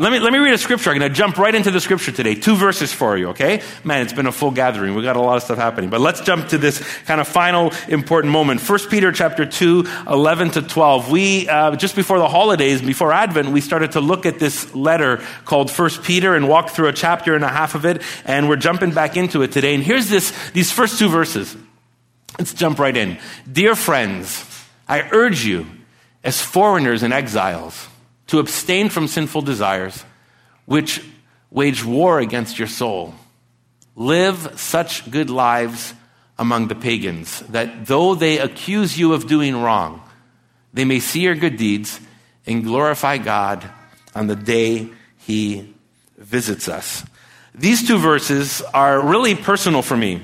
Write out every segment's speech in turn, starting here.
Let me, let me read a scripture. I'm going to jump right into the scripture today. Two verses for you, okay? Man, it's been a full gathering. We've got a lot of stuff happening. But let's jump to this kind of final important moment. 1 Peter chapter 2, 11 to 12. We, uh, just before the holidays, before Advent, we started to look at this letter called 1 Peter and walk through a chapter and a half of it. And we're jumping back into it today. And here's this, these first two verses. Let's jump right in. Dear friends, I urge you, as foreigners and exiles, to abstain from sinful desires, which wage war against your soul. Live such good lives among the pagans that though they accuse you of doing wrong, they may see your good deeds and glorify God on the day He visits us. These two verses are really personal for me.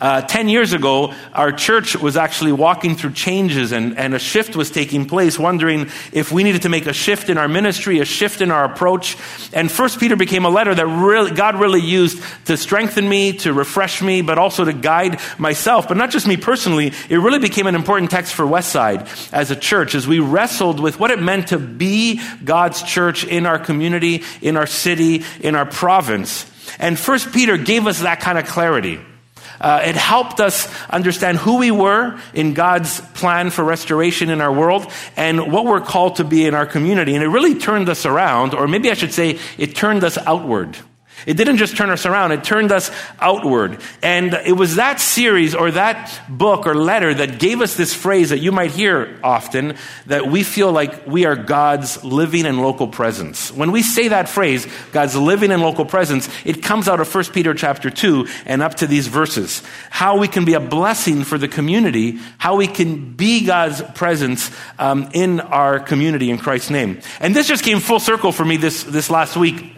Uh, Ten years ago, our church was actually walking through changes and, and a shift was taking place, wondering if we needed to make a shift in our ministry, a shift in our approach. And First Peter became a letter that really, God really used to strengthen me, to refresh me, but also to guide myself. But not just me personally, it really became an important text for Westside as a church as we wrestled with what it meant to be God's church in our community, in our city, in our province. And First Peter gave us that kind of clarity. Uh, it helped us understand who we were in God's plan for restoration in our world and what we're called to be in our community. And it really turned us around, or maybe I should say, it turned us outward. It didn't just turn us around, it turned us outward. And it was that series or that book or letter that gave us this phrase that you might hear often that we feel like we are God's living and local presence. When we say that phrase, God's living and local presence, it comes out of 1 Peter chapter 2 and up to these verses. How we can be a blessing for the community, how we can be God's presence um, in our community in Christ's name. And this just came full circle for me this, this last week.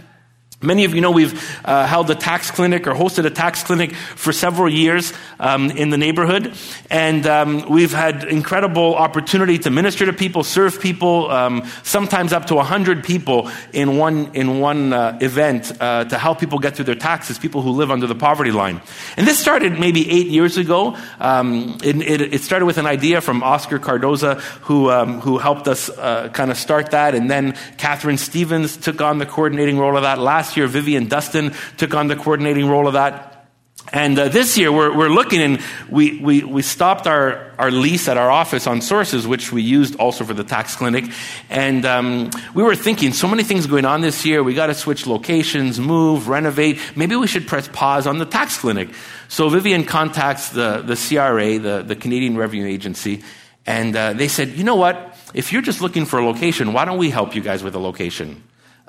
Many of you know we've uh, held a tax clinic or hosted a tax clinic for several years um, in the neighborhood, and um, we've had incredible opportunity to minister to people, serve people, um, sometimes up to hundred people in one in one uh, event uh, to help people get through their taxes, people who live under the poverty line. And this started maybe eight years ago. Um, it, it, it, started with an idea from Oscar Cardoza, who um, who helped us uh, kind of start that, and then Catherine Stevens took on the coordinating role of that last Last year, Vivian Dustin took on the coordinating role of that. And uh, this year, we're, we're looking and we, we, we stopped our, our lease at our office on Sources, which we used also for the tax clinic. And um, we were thinking, so many things going on this year. We got to switch locations, move, renovate. Maybe we should press pause on the tax clinic. So Vivian contacts the, the CRA, the, the Canadian Revenue Agency, and uh, they said, you know what? If you're just looking for a location, why don't we help you guys with a location?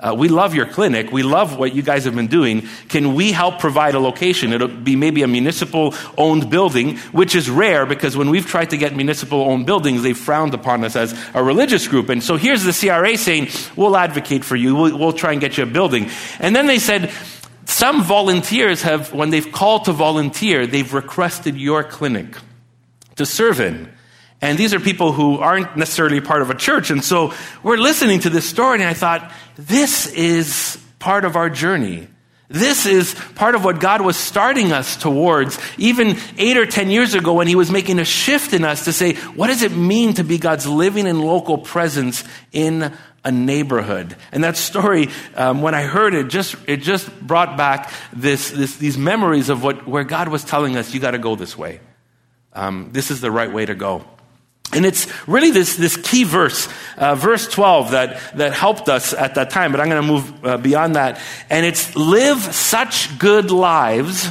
Uh, we love your clinic. We love what you guys have been doing. Can we help provide a location? It'll be maybe a municipal owned building, which is rare because when we've tried to get municipal owned buildings, they've frowned upon us as a religious group. And so here's the CRA saying, we'll advocate for you. We'll, we'll try and get you a building. And then they said, some volunteers have, when they've called to volunteer, they've requested your clinic to serve in. And these are people who aren't necessarily part of a church. And so we're listening to this story, and I thought, this is part of our journey. This is part of what God was starting us towards, even eight or ten years ago when He was making a shift in us to say, what does it mean to be God's living and local presence in a neighborhood? And that story, um, when I heard it, just it just brought back this, this, these memories of what where God was telling us, you got to go this way. Um, this is the right way to go. And it's really this, this key verse, uh, verse 12, that, that helped us at that time, but I'm going to move uh, beyond that. And it's live such good lives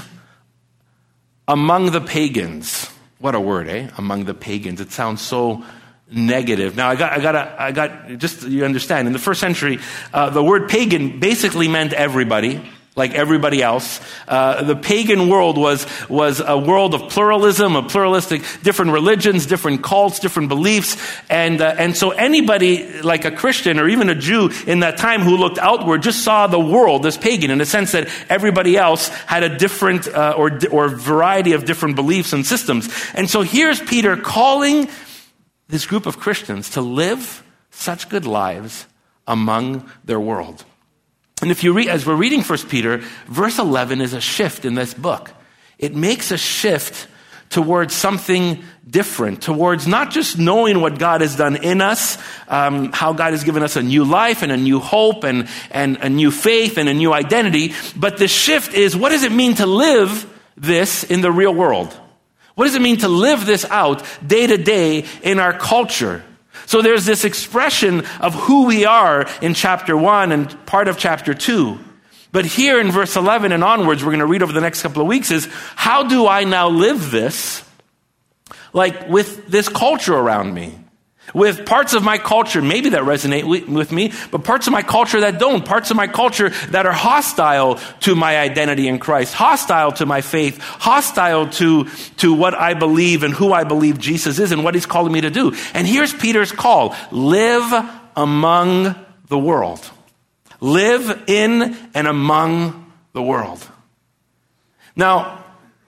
among the pagans. What a word, eh? Among the pagans. It sounds so negative. Now, I got, I got, I got, just you understand, in the first century, uh, the word pagan basically meant everybody like everybody else. Uh, the pagan world was, was a world of pluralism, of pluralistic, different religions, different cults, different beliefs. And, uh, and so anybody like a Christian or even a Jew in that time who looked outward just saw the world as pagan in the sense that everybody else had a different uh, or, or variety of different beliefs and systems. And so here's Peter calling this group of Christians to live such good lives among their world. And if you read, as we're reading 1 Peter, verse 11 is a shift in this book. It makes a shift towards something different, towards not just knowing what God has done in us, um, how God has given us a new life and a new hope and, and a new faith and a new identity, but the shift is what does it mean to live this in the real world? What does it mean to live this out day to day in our culture? So there's this expression of who we are in chapter 1 and part of chapter 2. But here in verse 11 and onwards, we're going to read over the next couple of weeks is how do I now live this? Like with this culture around me with parts of my culture, maybe that resonate with me, but parts of my culture that don't, parts of my culture that are hostile to my identity in Christ, hostile to my faith, hostile to, to what I believe and who I believe Jesus is and what he's calling me to do. And here's Peter's call. Live among the world. Live in and among the world. Now,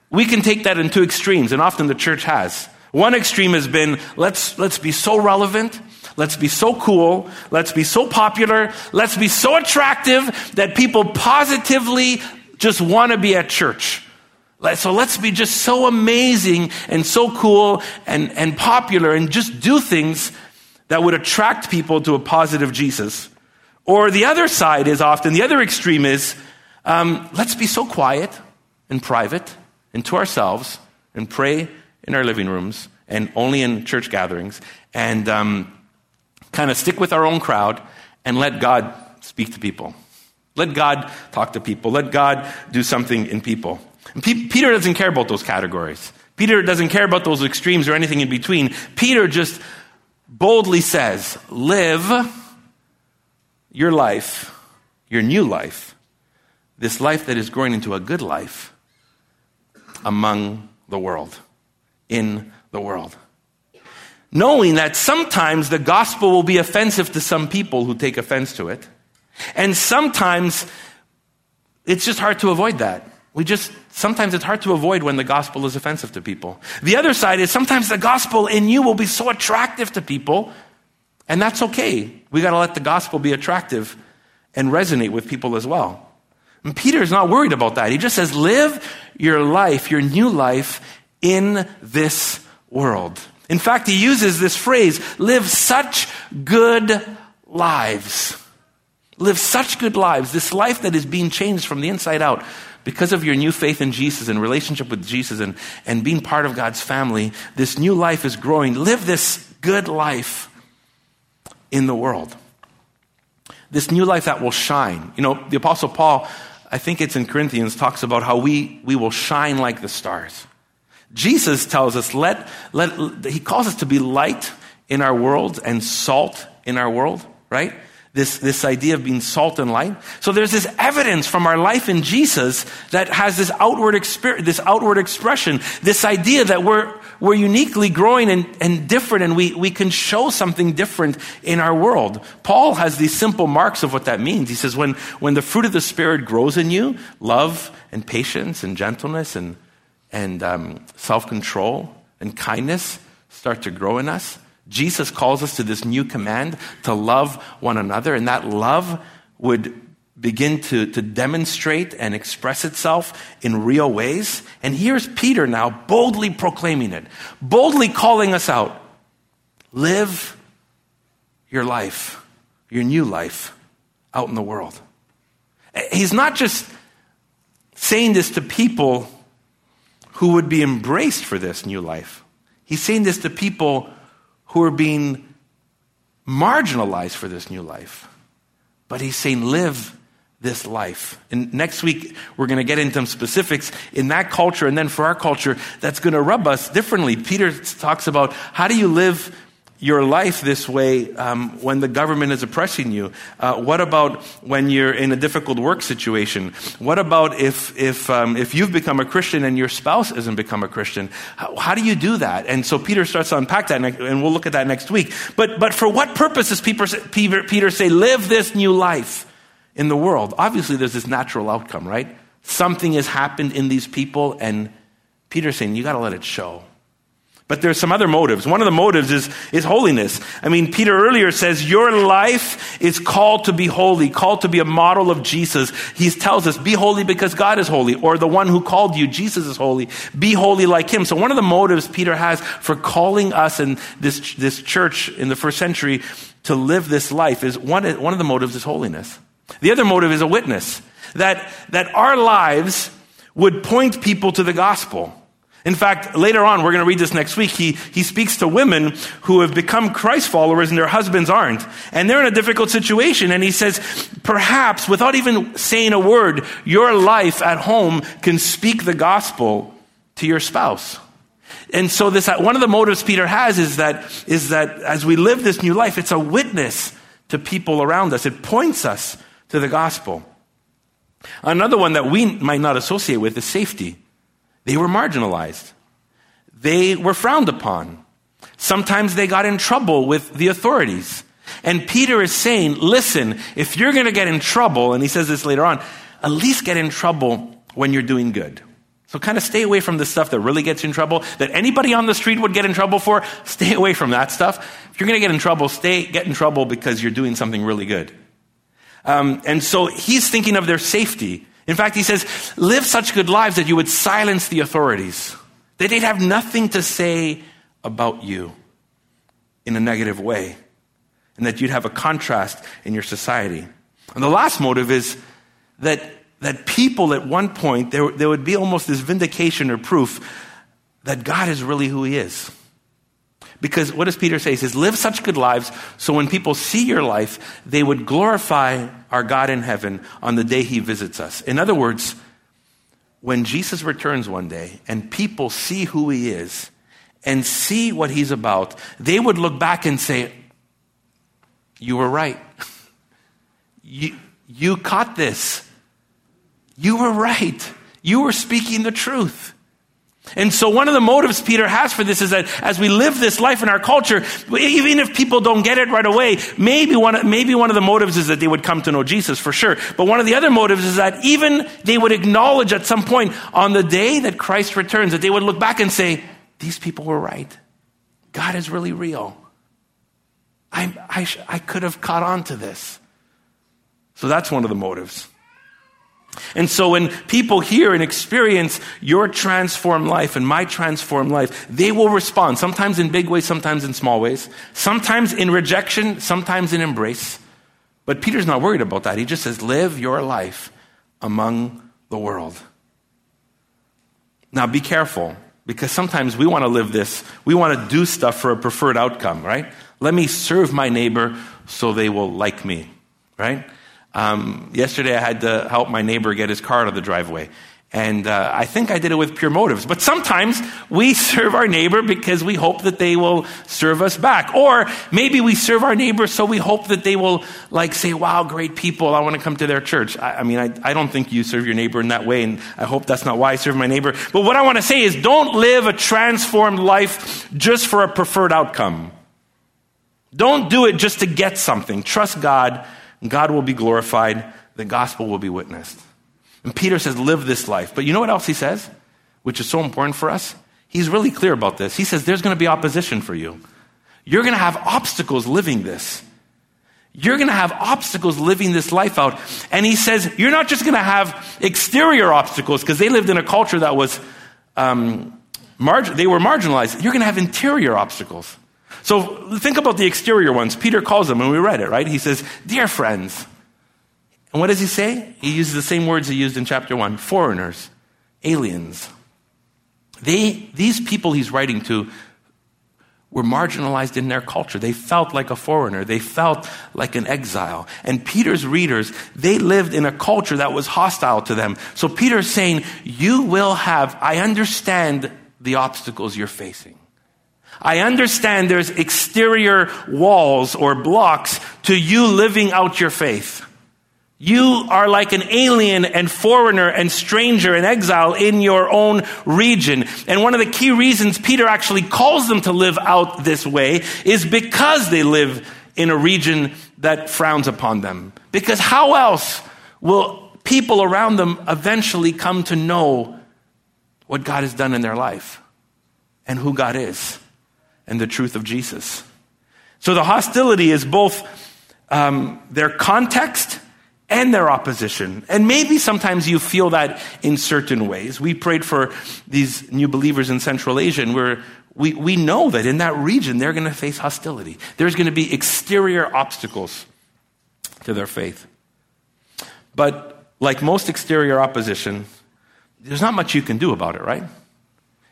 we can take that in two extremes, and often the church has. One extreme has been let's, let's be so relevant, let's be so cool, let's be so popular, let's be so attractive that people positively just want to be at church. So let's be just so amazing and so cool and, and popular and just do things that would attract people to a positive Jesus. Or the other side is often, the other extreme is um, let's be so quiet and private and to ourselves and pray in our living rooms and only in church gatherings and um, kind of stick with our own crowd and let God speak to people. Let God talk to people. Let God do something in people. P- Peter doesn't care about those categories. Peter doesn't care about those extremes or anything in between. Peter just boldly says, Live your life, your new life, this life that is growing into a good life among the world in the world. Knowing that sometimes the gospel will be offensive to some people who take offense to it. And sometimes it's just hard to avoid that. We just, sometimes it's hard to avoid when the gospel is offensive to people. The other side is sometimes the gospel in you will be so attractive to people, and that's okay. We got to let the gospel be attractive and resonate with people as well. And Peter is not worried about that. He just says, live your life, your new life, in this world. In fact, he uses this phrase live such good lives. Live such good lives. This life that is being changed from the inside out because of your new faith in Jesus and relationship with Jesus and, and being part of God's family. This new life is growing. Live this good life in the world. This new life that will shine. You know, the Apostle Paul, I think it's in Corinthians, talks about how we, we will shine like the stars. Jesus tells us, let, let, he calls us to be light in our world and salt in our world, right? This, this idea of being salt and light. So there's this evidence from our life in Jesus that has this outward, exper- this outward expression, this idea that we're, we're uniquely growing and, and different and we, we can show something different in our world. Paul has these simple marks of what that means. He says, when, when the fruit of the Spirit grows in you, love and patience and gentleness and and um, self control and kindness start to grow in us. Jesus calls us to this new command to love one another, and that love would begin to, to demonstrate and express itself in real ways. And here's Peter now boldly proclaiming it, boldly calling us out. Live your life, your new life, out in the world. He's not just saying this to people who would be embraced for this new life. He's saying this to people who are being marginalized for this new life. But he's saying, live this life. And next week, we're going to get into some specifics in that culture and then for our culture that's going to rub us differently. Peter talks about how do you live your life this way um, when the government is oppressing you? Uh, what about when you're in a difficult work situation? What about if, if, um, if you've become a Christian and your spouse hasn't become a Christian? How, how, do you do that? And so Peter starts to unpack that, and we'll look at that next week. But, but for what purpose does Peter, Peter, Peter say, live this new life in the world? Obviously, there's this natural outcome, right? Something has happened in these people, and Peter's saying, you got to let it show. But there's some other motives. One of the motives is, is holiness. I mean, Peter earlier says, Your life is called to be holy, called to be a model of Jesus. He tells us, Be holy because God is holy, or the one who called you, Jesus is holy. Be holy like him. So, one of the motives Peter has for calling us and this, this church in the first century to live this life is one, one of the motives is holiness. The other motive is a witness. That, that our lives would point people to the gospel. In fact, later on, we're going to read this next week, he, he speaks to women who have become Christ followers and their husbands aren't. And they're in a difficult situation. And he says, perhaps without even saying a word, your life at home can speak the gospel to your spouse. And so this, uh, one of the motives Peter has is that, is that as we live this new life, it's a witness to people around us. It points us to the gospel. Another one that we might not associate with is safety. They were marginalized. They were frowned upon. Sometimes they got in trouble with the authorities. And Peter is saying, listen, if you're going to get in trouble, and he says this later on, at least get in trouble when you're doing good. So kind of stay away from the stuff that really gets you in trouble, that anybody on the street would get in trouble for. Stay away from that stuff. If you're going to get in trouble, stay, get in trouble because you're doing something really good. Um, and so he's thinking of their safety. In fact, he says, live such good lives that you would silence the authorities, that they'd have nothing to say about you in a negative way, and that you'd have a contrast in your society. And the last motive is that, that people at one point, there, there would be almost this vindication or proof that God is really who He is. Because what does Peter say? He says, Live such good lives so when people see your life, they would glorify our God in heaven on the day he visits us. In other words, when Jesus returns one day and people see who he is and see what he's about, they would look back and say, You were right. you, you caught this. You were right. You were speaking the truth. And so one of the motives Peter has for this is that as we live this life in our culture, even if people don't get it right away, maybe one, maybe one of the motives is that they would come to know Jesus for sure. But one of the other motives is that even they would acknowledge at some point on the day that Christ returns, that they would look back and say, these people were right. God is really real. I, I, I could have caught on to this. So that's one of the motives. And so when people hear and experience your transformed life and my transformed life, they will respond, sometimes in big ways, sometimes in small ways, sometimes in rejection, sometimes in embrace. But Peter's not worried about that. He just says, live your life among the world. Now be careful, because sometimes we want to live this, we want to do stuff for a preferred outcome, right? Let me serve my neighbor so they will like me, right? Um, yesterday, I had to help my neighbor get his car out of the driveway. And uh, I think I did it with pure motives. But sometimes we serve our neighbor because we hope that they will serve us back. Or maybe we serve our neighbor so we hope that they will, like, say, wow, great people, I want to come to their church. I, I mean, I, I don't think you serve your neighbor in that way, and I hope that's not why I serve my neighbor. But what I want to say is don't live a transformed life just for a preferred outcome. Don't do it just to get something. Trust God God will be glorified, the gospel will be witnessed. And Peter says, live this life. But you know what else he says, which is so important for us? He's really clear about this. He says, there's going to be opposition for you. You're going to have obstacles living this. You're going to have obstacles living this life out. And he says, you're not just going to have exterior obstacles because they lived in a culture that was, um, they were marginalized. You're going to have interior obstacles. So think about the exterior ones. Peter calls them, and we read it, right? He says, Dear friends. And what does he say? He uses the same words he used in chapter 1 foreigners, aliens. They, these people he's writing to were marginalized in their culture. They felt like a foreigner. They felt like an exile. And Peter's readers, they lived in a culture that was hostile to them. So Peter's saying, You will have, I understand the obstacles you're facing. I understand there's exterior walls or blocks to you living out your faith. You are like an alien and foreigner and stranger and exile in your own region. And one of the key reasons Peter actually calls them to live out this way is because they live in a region that frowns upon them. Because how else will people around them eventually come to know what God has done in their life? and who God is and the truth of Jesus. So the hostility is both um, their context and their opposition. And maybe sometimes you feel that in certain ways. We prayed for these new believers in Central Asia, and we're, we, we know that in that region they're going to face hostility. There's going to be exterior obstacles to their faith. But like most exterior opposition, there's not much you can do about it, right?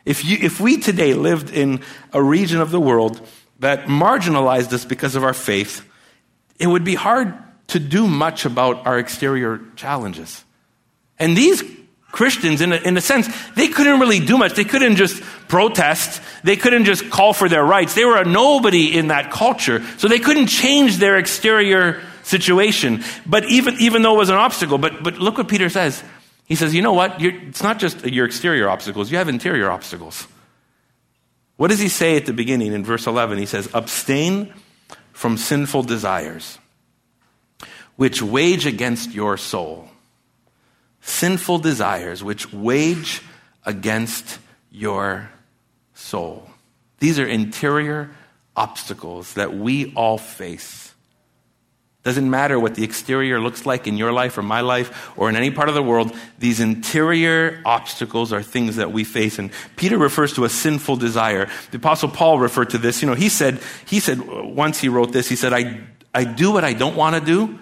If, you, if we today lived in a region of the world that marginalized us because of our faith, it would be hard to do much about our exterior challenges. And these Christians, in a, in a sense, they couldn't really do much. They couldn't just protest. They couldn't just call for their rights. They were a nobody in that culture. So they couldn't change their exterior situation. But even, even though it was an obstacle, but, but look what Peter says. He says, you know what? You're, it's not just your exterior obstacles, you have interior obstacles. What does he say at the beginning in verse 11? He says, abstain from sinful desires, which wage against your soul. Sinful desires, which wage against your soul. These are interior obstacles that we all face. Doesn't matter what the exterior looks like in your life or my life or in any part of the world, these interior obstacles are things that we face. And Peter refers to a sinful desire. The apostle Paul referred to this. You know, he said, he said, once he wrote this, he said, I, I do what I don't want to do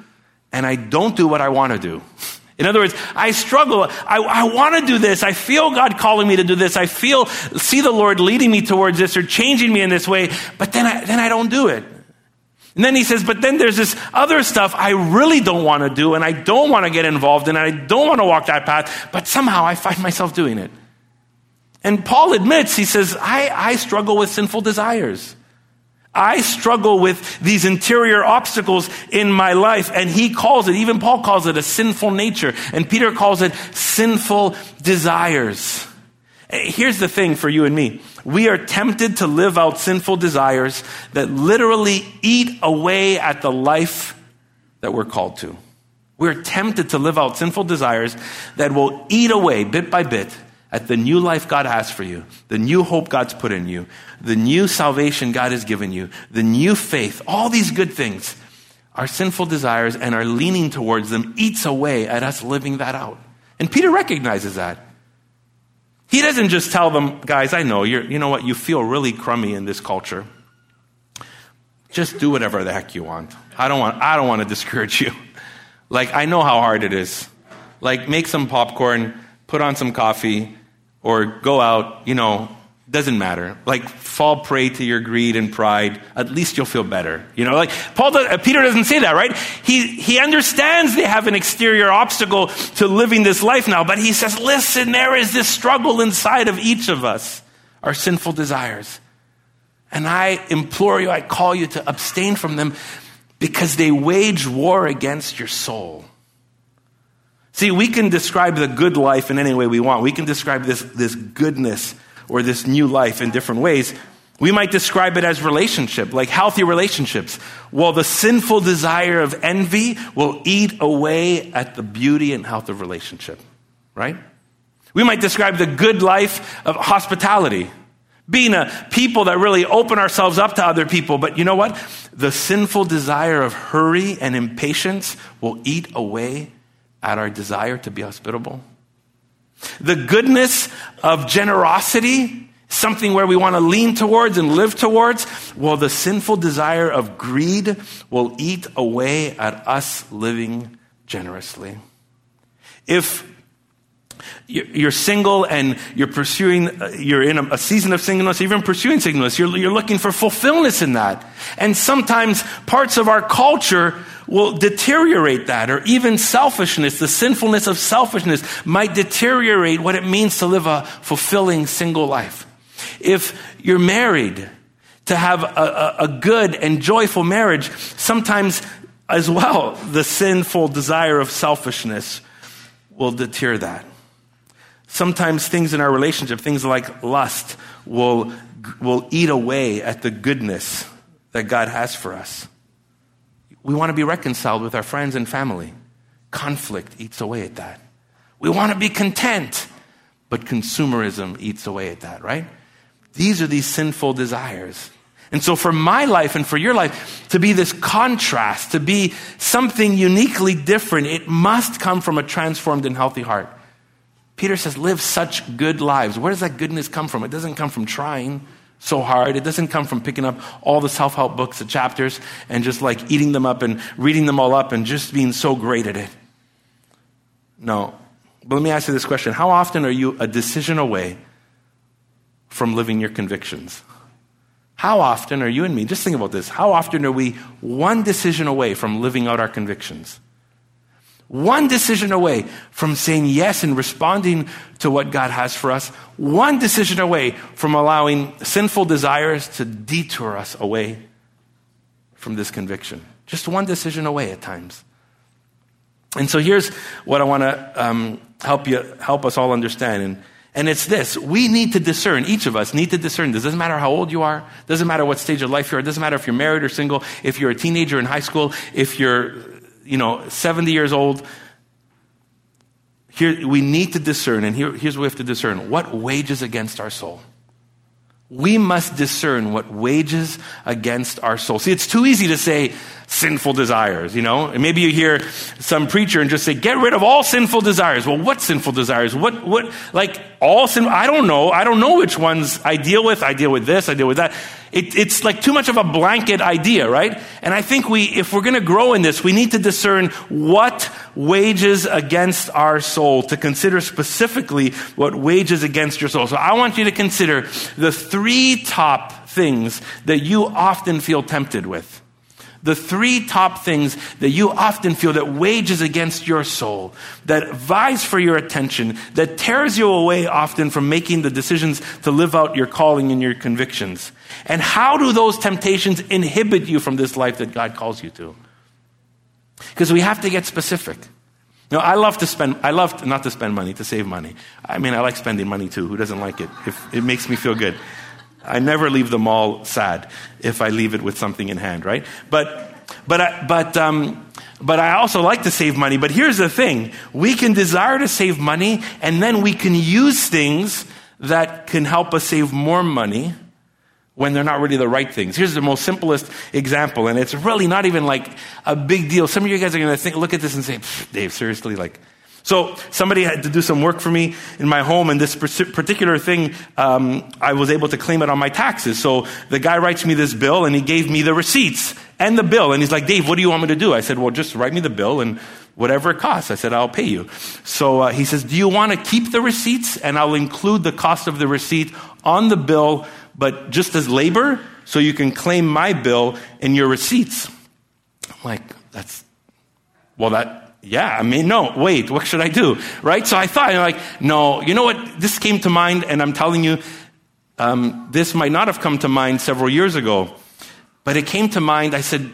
and I don't do what I want to do. In other words, I struggle. I, I want to do this. I feel God calling me to do this. I feel, see the Lord leading me towards this or changing me in this way, but then I, then I don't do it. And then he says, but then there's this other stuff I really don't want to do and I don't want to get involved in and I don't want to walk that path, but somehow I find myself doing it. And Paul admits, he says, I, I struggle with sinful desires. I struggle with these interior obstacles in my life. And he calls it, even Paul calls it a sinful nature. And Peter calls it sinful desires. Here's the thing for you and me. We are tempted to live out sinful desires that literally eat away at the life that we're called to. We're tempted to live out sinful desires that will eat away bit by bit at the new life God has for you, the new hope God's put in you, the new salvation God has given you, the new faith, all these good things. Our sinful desires and our leaning towards them eats away at us living that out. And Peter recognizes that. He doesn't just tell them, guys, I know, you're, you know what, you feel really crummy in this culture. Just do whatever the heck you want. I don't want, I don't want to discourage you. Like, I know how hard it is. Like, make some popcorn, put on some coffee, or go out, you know, doesn't matter. Like, fall prey to your greed and pride. At least you'll feel better. You know, like, Paul, uh, Peter doesn't say that, right? He, he understands they have an exterior obstacle to living this life now, but he says, listen, there is this struggle inside of each of us, our sinful desires. And I implore you, I call you to abstain from them because they wage war against your soul. See, we can describe the good life in any way we want. We can describe this, this goodness or this new life in different ways. We might describe it as relationship, like healthy relationships. Well, the sinful desire of envy will eat away at the beauty and health of relationship, right? We might describe the good life of hospitality, being a people that really open ourselves up to other people. But you know what? The sinful desire of hurry and impatience will eat away at our desire to be hospitable. The goodness of generosity, something where we want to lean towards and live towards, well, the sinful desire of greed will eat away at us living generously. If you're single and you're pursuing, uh, you're in a season of singleness, even pursuing singleness, you're, you're looking for fulfillment in that. And sometimes parts of our culture will deteriorate that, or even selfishness, the sinfulness of selfishness might deteriorate what it means to live a fulfilling single life. If you're married, to have a, a, a good and joyful marriage, sometimes as well, the sinful desire of selfishness will deter that. Sometimes things in our relationship, things like lust, will, will eat away at the goodness that God has for us. We want to be reconciled with our friends and family. Conflict eats away at that. We want to be content, but consumerism eats away at that, right? these are these sinful desires. And so for my life and for your life to be this contrast, to be something uniquely different, it must come from a transformed and healthy heart. Peter says, live such good lives. Where does that goodness come from? It doesn't come from trying so hard. It doesn't come from picking up all the self help books, the chapters, and just like eating them up and reading them all up and just being so great at it. No. But let me ask you this question How often are you a decision away from living your convictions? How often are you and me, just think about this, how often are we one decision away from living out our convictions? One decision away from saying yes and responding to what God has for us. One decision away from allowing sinful desires to detour us away from this conviction. Just one decision away at times. And so here's what I want to um, help you help us all understand. And, and it's this we need to discern, each of us need to discern this. Doesn't matter how old you are, doesn't matter what stage of life you're at, doesn't matter if you're married or single, if you're a teenager in high school, if you're you know, 70 years old. Here, we need to discern, and here, here's what we have to discern what wages against our soul? We must discern what wages against our soul. See, it's too easy to say sinful desires, you know? And maybe you hear some preacher and just say, get rid of all sinful desires. Well, what sinful desires? What, what, like all sin? I don't know. I don't know which ones I deal with. I deal with this. I deal with that. It, it's like too much of a blanket idea, right? And I think we, if we're going to grow in this, we need to discern what wages against our soul, to consider specifically what wages against your soul. So I want you to consider the three top things that you often feel tempted with the three top things that you often feel that wages against your soul, that vies for your attention, that tears you away often from making the decisions to live out your calling and your convictions. And how do those temptations inhibit you from this life that God calls you to? Because we have to get specific. You know, I love to spend, I love to, not to spend money, to save money. I mean, I like spending money too. Who doesn't like it? If it makes me feel good. I never leave the mall sad if I leave it with something in hand, right? But, but, I, but, um, but I also like to save money. But here's the thing we can desire to save money, and then we can use things that can help us save more money when they're not really the right things. Here's the most simplest example, and it's really not even like a big deal. Some of you guys are going to think, look at this and say, Dave, seriously, like, so somebody had to do some work for me in my home, and this particular thing, um, I was able to claim it on my taxes. So the guy writes me this bill, and he gave me the receipts and the bill, and he's like, "Dave, what do you want me to do?" I said, "Well, just write me the bill and whatever it costs." I said, "I'll pay you." So uh, he says, "Do you want to keep the receipts, and I'll include the cost of the receipt on the bill, but just as labor, so you can claim my bill in your receipts?" I'm like, "That's well, that." yeah, I mean, no, wait, what should I do? Right? So I thought, I'm like, no, you know what? This came to mind, and I'm telling you, um, this might not have come to mind several years ago, but it came to mind. I said,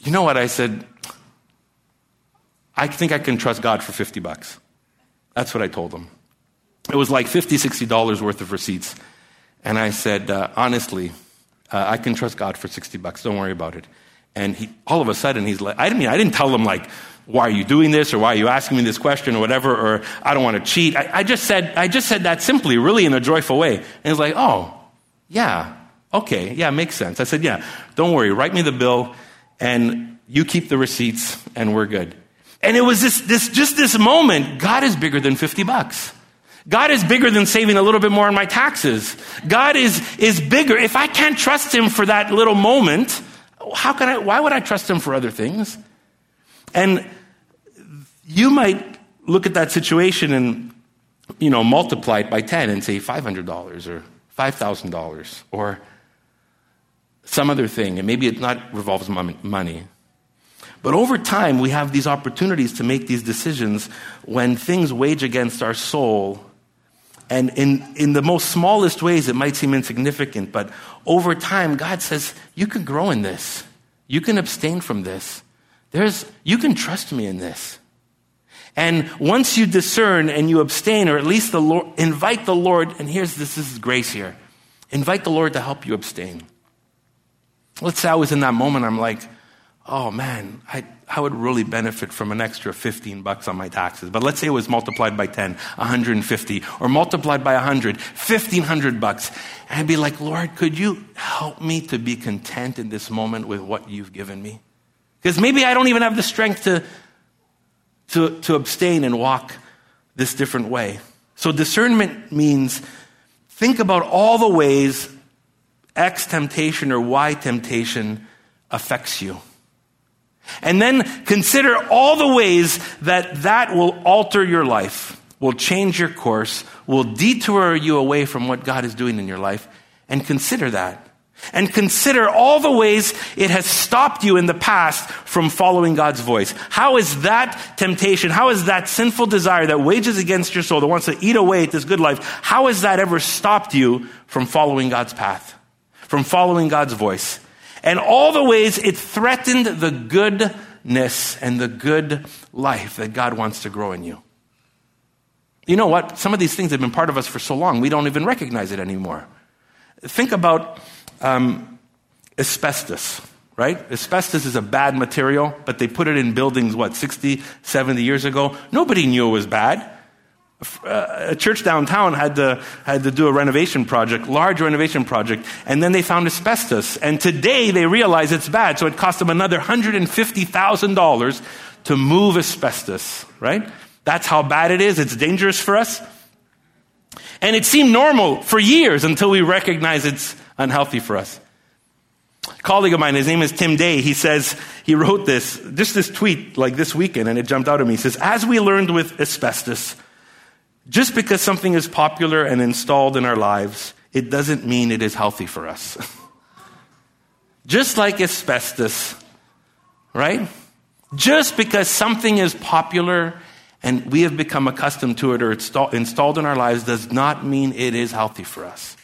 you know what? I said, I think I can trust God for 50 bucks. That's what I told him. It was like 50, 60 dollars worth of receipts. And I said, uh, honestly, uh, I can trust God for 60 bucks. Don't worry about it. And he, all of a sudden, he's like, I mean, I didn't tell him like, why are you doing this or why are you asking me this question or whatever or i don't want to cheat. I, I, just said i just said that simply really in a joyful way. And he's like oh yeah okay yeah makes sense. I said yeah don't worry write me the bill and you keep the receipts and we're good. And it was this, this just this moment god is bigger than 50 bucks God is bigger than saving a little bit more on my taxes. God is, is bigger. If I can't trust Him for that little moment, how can I, why would I trust Him for other things? And you might look at that situation and, you know, multiply it by 10 and say $500 or $5,000 or some other thing. And maybe it not revolves money. But over time, we have these opportunities to make these decisions when things wage against our soul. And in, in the most smallest ways, it might seem insignificant, but over time, God says, You can grow in this. You can abstain from this. There's, you can trust me in this. And once you discern and you abstain, or at least the Lord, invite the Lord, and here's this, this is grace here. Invite the Lord to help you abstain. Let's say I was in that moment, I'm like, oh man, I, I would really benefit from an extra 15 bucks on my taxes. But let's say it was multiplied by 10, 150, or multiplied by 100, 1500 bucks. And I'd be like, Lord, could you help me to be content in this moment with what you've given me? Because maybe I don't even have the strength to, to, to abstain and walk this different way. So discernment means think about all the ways X temptation or Y temptation affects you. And then consider all the ways that that will alter your life, will change your course, will detour you away from what God is doing in your life. And consider that. And consider all the ways it has stopped you in the past from following God's voice. How is that temptation, how is that sinful desire that wages against your soul, that wants to eat away at this good life, how has that ever stopped you from following God's path, from following God's voice? And all the ways it threatened the goodness and the good life that God wants to grow in you. You know what? Some of these things have been part of us for so long, we don't even recognize it anymore. Think about um, asbestos, right? Asbestos is a bad material, but they put it in buildings, what, 60, 70 years ago? Nobody knew it was bad Uh, a church downtown had to, had to do a renovation project, large renovation project, and then they found asbestos. And today they realize it's bad, so it cost them another $150,000 to move asbestos, right? That's how bad it is. It's dangerous for us. And it seemed normal for years until we recognize it's unhealthy for us. A colleague of mine, his name is Tim Day, he says, he wrote this, just this tweet like this weekend, and it jumped out at me. He says, As we learned with asbestos, just because something is popular and installed in our lives, it doesn't mean it is healthy for us. Just like asbestos, right? Just because something is popular and we have become accustomed to it or it's installed in our lives does not mean it is healthy for us.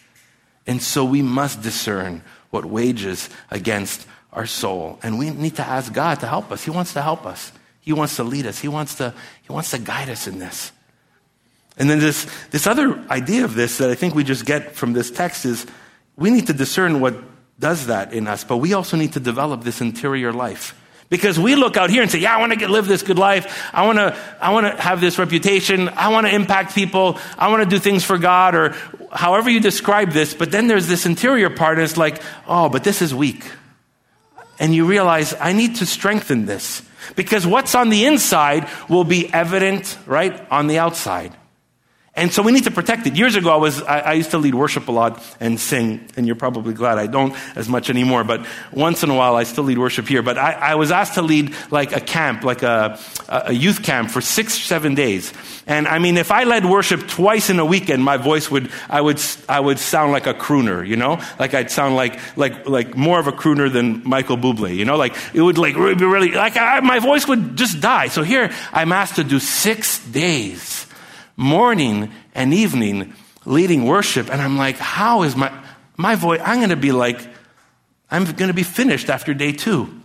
And so we must discern what wages against our soul. And we need to ask God to help us. He wants to help us. He wants to lead us. He wants to, he wants to guide us in this. And then this, this other idea of this that I think we just get from this text is we need to discern what does that in us, but we also need to develop this interior life. Because we look out here and say, yeah, I want to live this good life. I want to, I want to have this reputation. I want to impact people. I want to do things for God or however you describe this. But then there's this interior part and it's like, oh, but this is weak. And you realize I need to strengthen this because what's on the inside will be evident, right, on the outside. And so we need to protect it. Years ago, I was, I, I, used to lead worship a lot and sing, and you're probably glad I don't as much anymore, but once in a while I still lead worship here. But I, I was asked to lead like a camp, like a, a youth camp for six, seven days. And I mean, if I led worship twice in a weekend, my voice would, I would, I would sound like a crooner, you know? Like I'd sound like, like, like more of a crooner than Michael Bublé, you know? Like it would like really, really like I, my voice would just die. So here I'm asked to do six days morning and evening leading worship. And I'm like, how is my, my voice? I'm going to be like, I'm going to be finished after day two.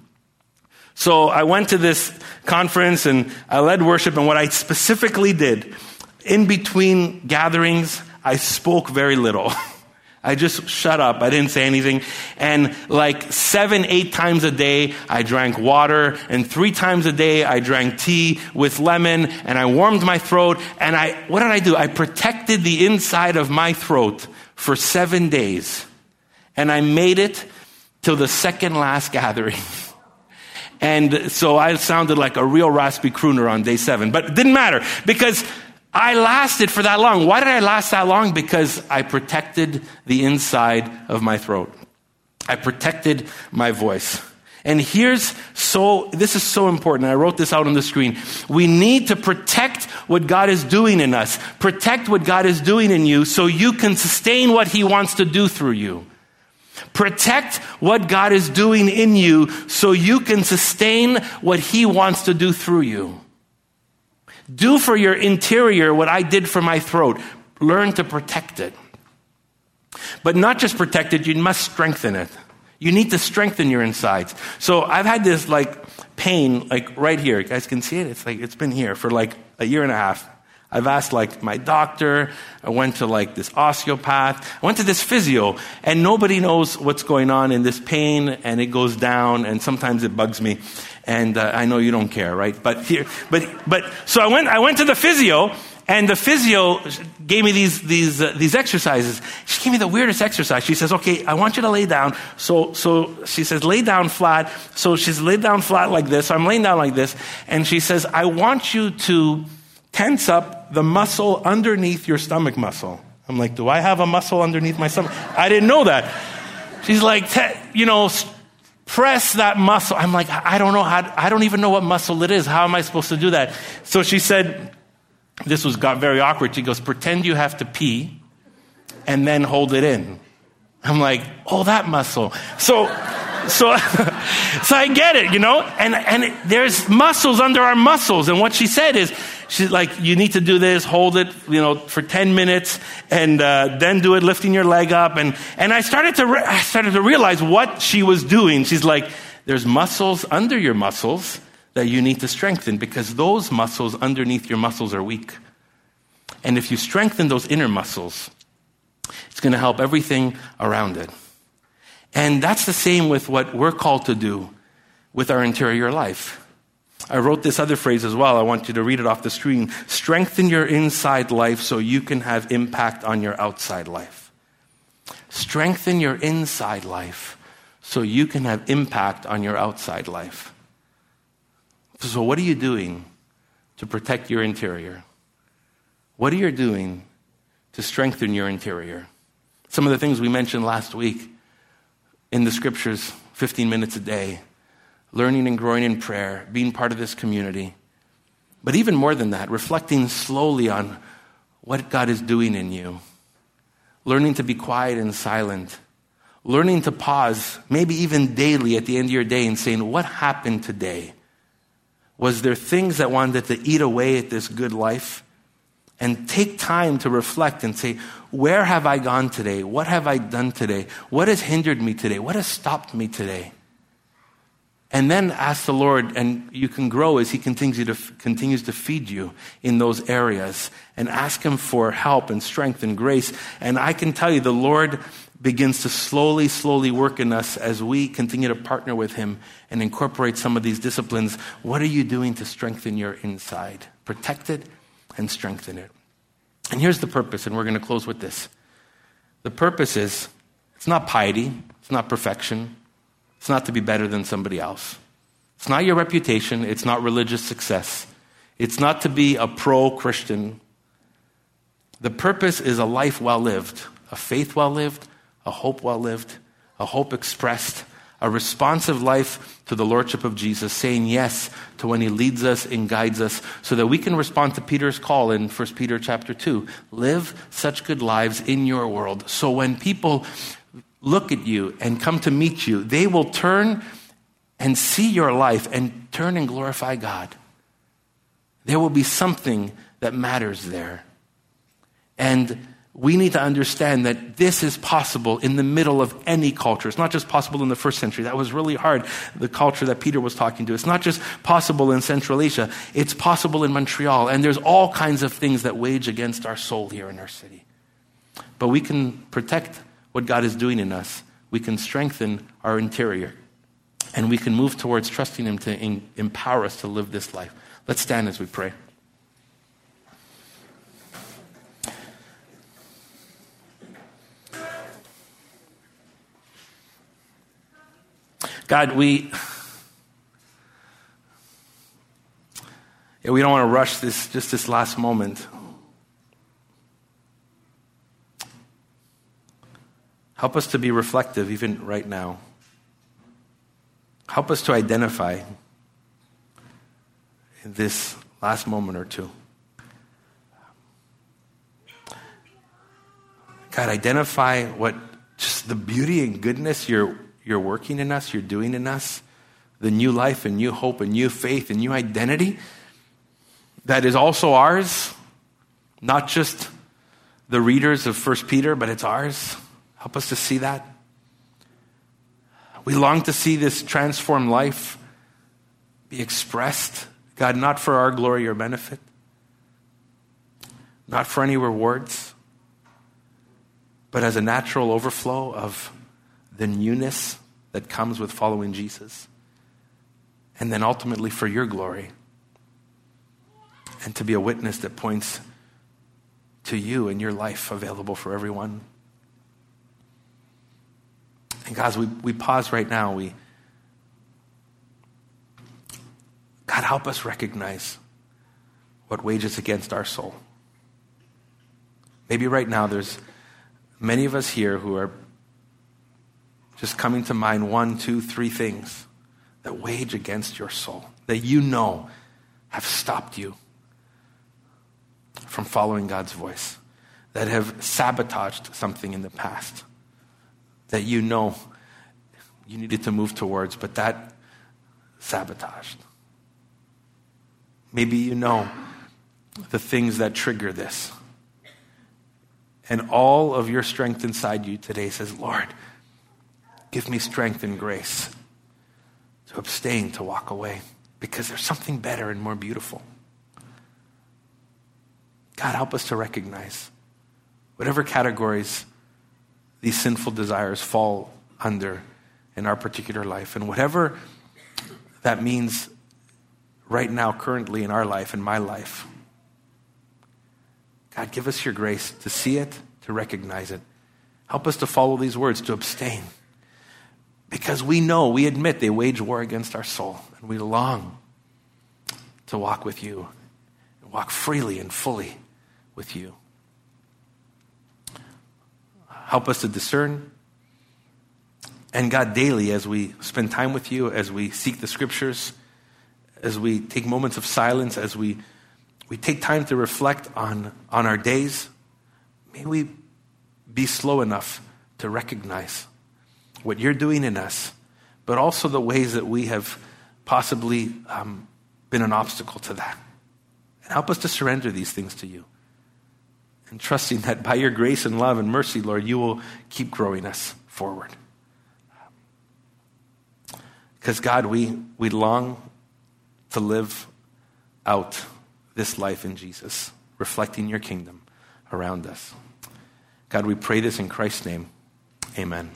So I went to this conference and I led worship. And what I specifically did in between gatherings, I spoke very little. I just shut up. I didn't say anything. And like seven, eight times a day, I drank water. And three times a day, I drank tea with lemon. And I warmed my throat. And I, what did I do? I protected the inside of my throat for seven days. And I made it till the second last gathering. And so I sounded like a real raspy crooner on day seven. But it didn't matter because I lasted for that long. Why did I last that long? Because I protected the inside of my throat. I protected my voice. And here's so, this is so important. I wrote this out on the screen. We need to protect what God is doing in us. Protect what God is doing in you so you can sustain what He wants to do through you. Protect what God is doing in you so you can sustain what He wants to do through you. Do for your interior what I did for my throat. Learn to protect it. But not just protect it, you must strengthen it. You need to strengthen your insides. So I've had this like pain like right here. You guys can see it? It's like it's been here for like a year and a half. I've asked like my doctor. I went to like this osteopath. I went to this physio and nobody knows what's going on in this pain and it goes down and sometimes it bugs me. And uh, I know you don't care, right? But here, but, but, so I went, I went to the physio, and the physio gave me these, these, uh, these exercises. She gave me the weirdest exercise. She says, okay, I want you to lay down. So, so she says, lay down flat. So she's laid down flat like this. So I'm laying down like this. And she says, I want you to tense up the muscle underneath your stomach muscle. I'm like, do I have a muscle underneath my stomach? I didn't know that. She's like, you know, press that muscle. I'm like, I don't know how, I don't even know what muscle it is. How am I supposed to do that? So she said, this was got very awkward. She goes, pretend you have to pee and then hold it in. I'm like, oh, that muscle. So, so, so I get it, you know, and, and it, there's muscles under our muscles. And what she said is, she's like, you need to do this, hold it, you know, for 10 minutes and, uh, then do it lifting your leg up. And, and I started to, re- I started to realize what she was doing. She's like, there's muscles under your muscles that you need to strengthen because those muscles underneath your muscles are weak. And if you strengthen those inner muscles, it's going to help everything around it. And that's the same with what we're called to do with our interior life. I wrote this other phrase as well. I want you to read it off the screen. Strengthen your inside life so you can have impact on your outside life. Strengthen your inside life so you can have impact on your outside life. So, what are you doing to protect your interior? What are you doing to strengthen your interior? Some of the things we mentioned last week in the scriptures 15 minutes a day, learning and growing in prayer, being part of this community. But even more than that, reflecting slowly on what God is doing in you, learning to be quiet and silent, learning to pause, maybe even daily at the end of your day, and saying, What happened today? Was there things that wanted to eat away at this good life? And take time to reflect and say, where have I gone today? What have I done today? What has hindered me today? What has stopped me today? And then ask the Lord, and you can grow as He continues to, continues to feed you in those areas. And ask Him for help and strength and grace. And I can tell you, the Lord begins to slowly, slowly work in us as we continue to partner with Him and incorporate some of these disciplines. What are you doing to strengthen your inside? Protect it and strengthen it. And here's the purpose, and we're going to close with this. The purpose is it's not piety, it's not perfection, it's not to be better than somebody else. It's not your reputation, it's not religious success, it's not to be a pro Christian. The purpose is a life well lived, a faith well lived, a hope well lived, a hope expressed, a responsive life to the Lordship of Jesus, saying yes to when He leads us and guides us, so that we can respond to Peter's call in 1 Peter chapter 2. Live such good lives in your world, so when people look at you and come to meet you, they will turn and see your life and turn and glorify God. There will be something that matters there. And we need to understand that this is possible in the middle of any culture. It's not just possible in the first century. That was really hard, the culture that Peter was talking to. It's not just possible in Central Asia. It's possible in Montreal. And there's all kinds of things that wage against our soul here in our city. But we can protect what God is doing in us. We can strengthen our interior. And we can move towards trusting Him to empower us to live this life. Let's stand as we pray. God, we. We don't want to rush this just this last moment. Help us to be reflective even right now. Help us to identify in this last moment or two. God, identify what just the beauty and goodness you're you're working in us, you're doing in us, the new life and new hope and new faith and new identity that is also ours, not just the readers of First Peter, but it's ours. Help us to see that. We long to see this transformed life be expressed, God, not for our glory or benefit, not for any rewards, but as a natural overflow of the newness that comes with following Jesus. and then ultimately for your glory. And to be a witness that points to you and your life available for everyone. And guys, we, we pause right now. We God help us recognize what wages against our soul. Maybe right now there's many of us here who are just coming to mind one, two, three things that wage against your soul, that you know have stopped you from following God's voice, that have sabotaged something in the past, that you know you needed to move towards, but that sabotaged. Maybe you know the things that trigger this. And all of your strength inside you today says, Lord, give me strength and grace to abstain, to walk away, because there's something better and more beautiful. God, help us to recognize whatever categories these sinful desires fall under in our particular life, and whatever that means right now, currently in our life, in my life. God, give us your grace to see it, to recognize it. Help us to follow these words, to abstain. Because we know, we admit they wage war against our soul, and we long to walk with you, walk freely and fully with you. Help us to discern. And God, daily, as we spend time with you, as we seek the scriptures, as we take moments of silence, as we, we take time to reflect on, on our days, may we be slow enough to recognize what you're doing in us, but also the ways that we have possibly um, been an obstacle to that. And help us to surrender these things to you. And trusting that by your grace and love and mercy, Lord, you will keep growing us forward. Because, God, we, we long to live out this life in Jesus, reflecting your kingdom around us. God, we pray this in Christ's name. Amen.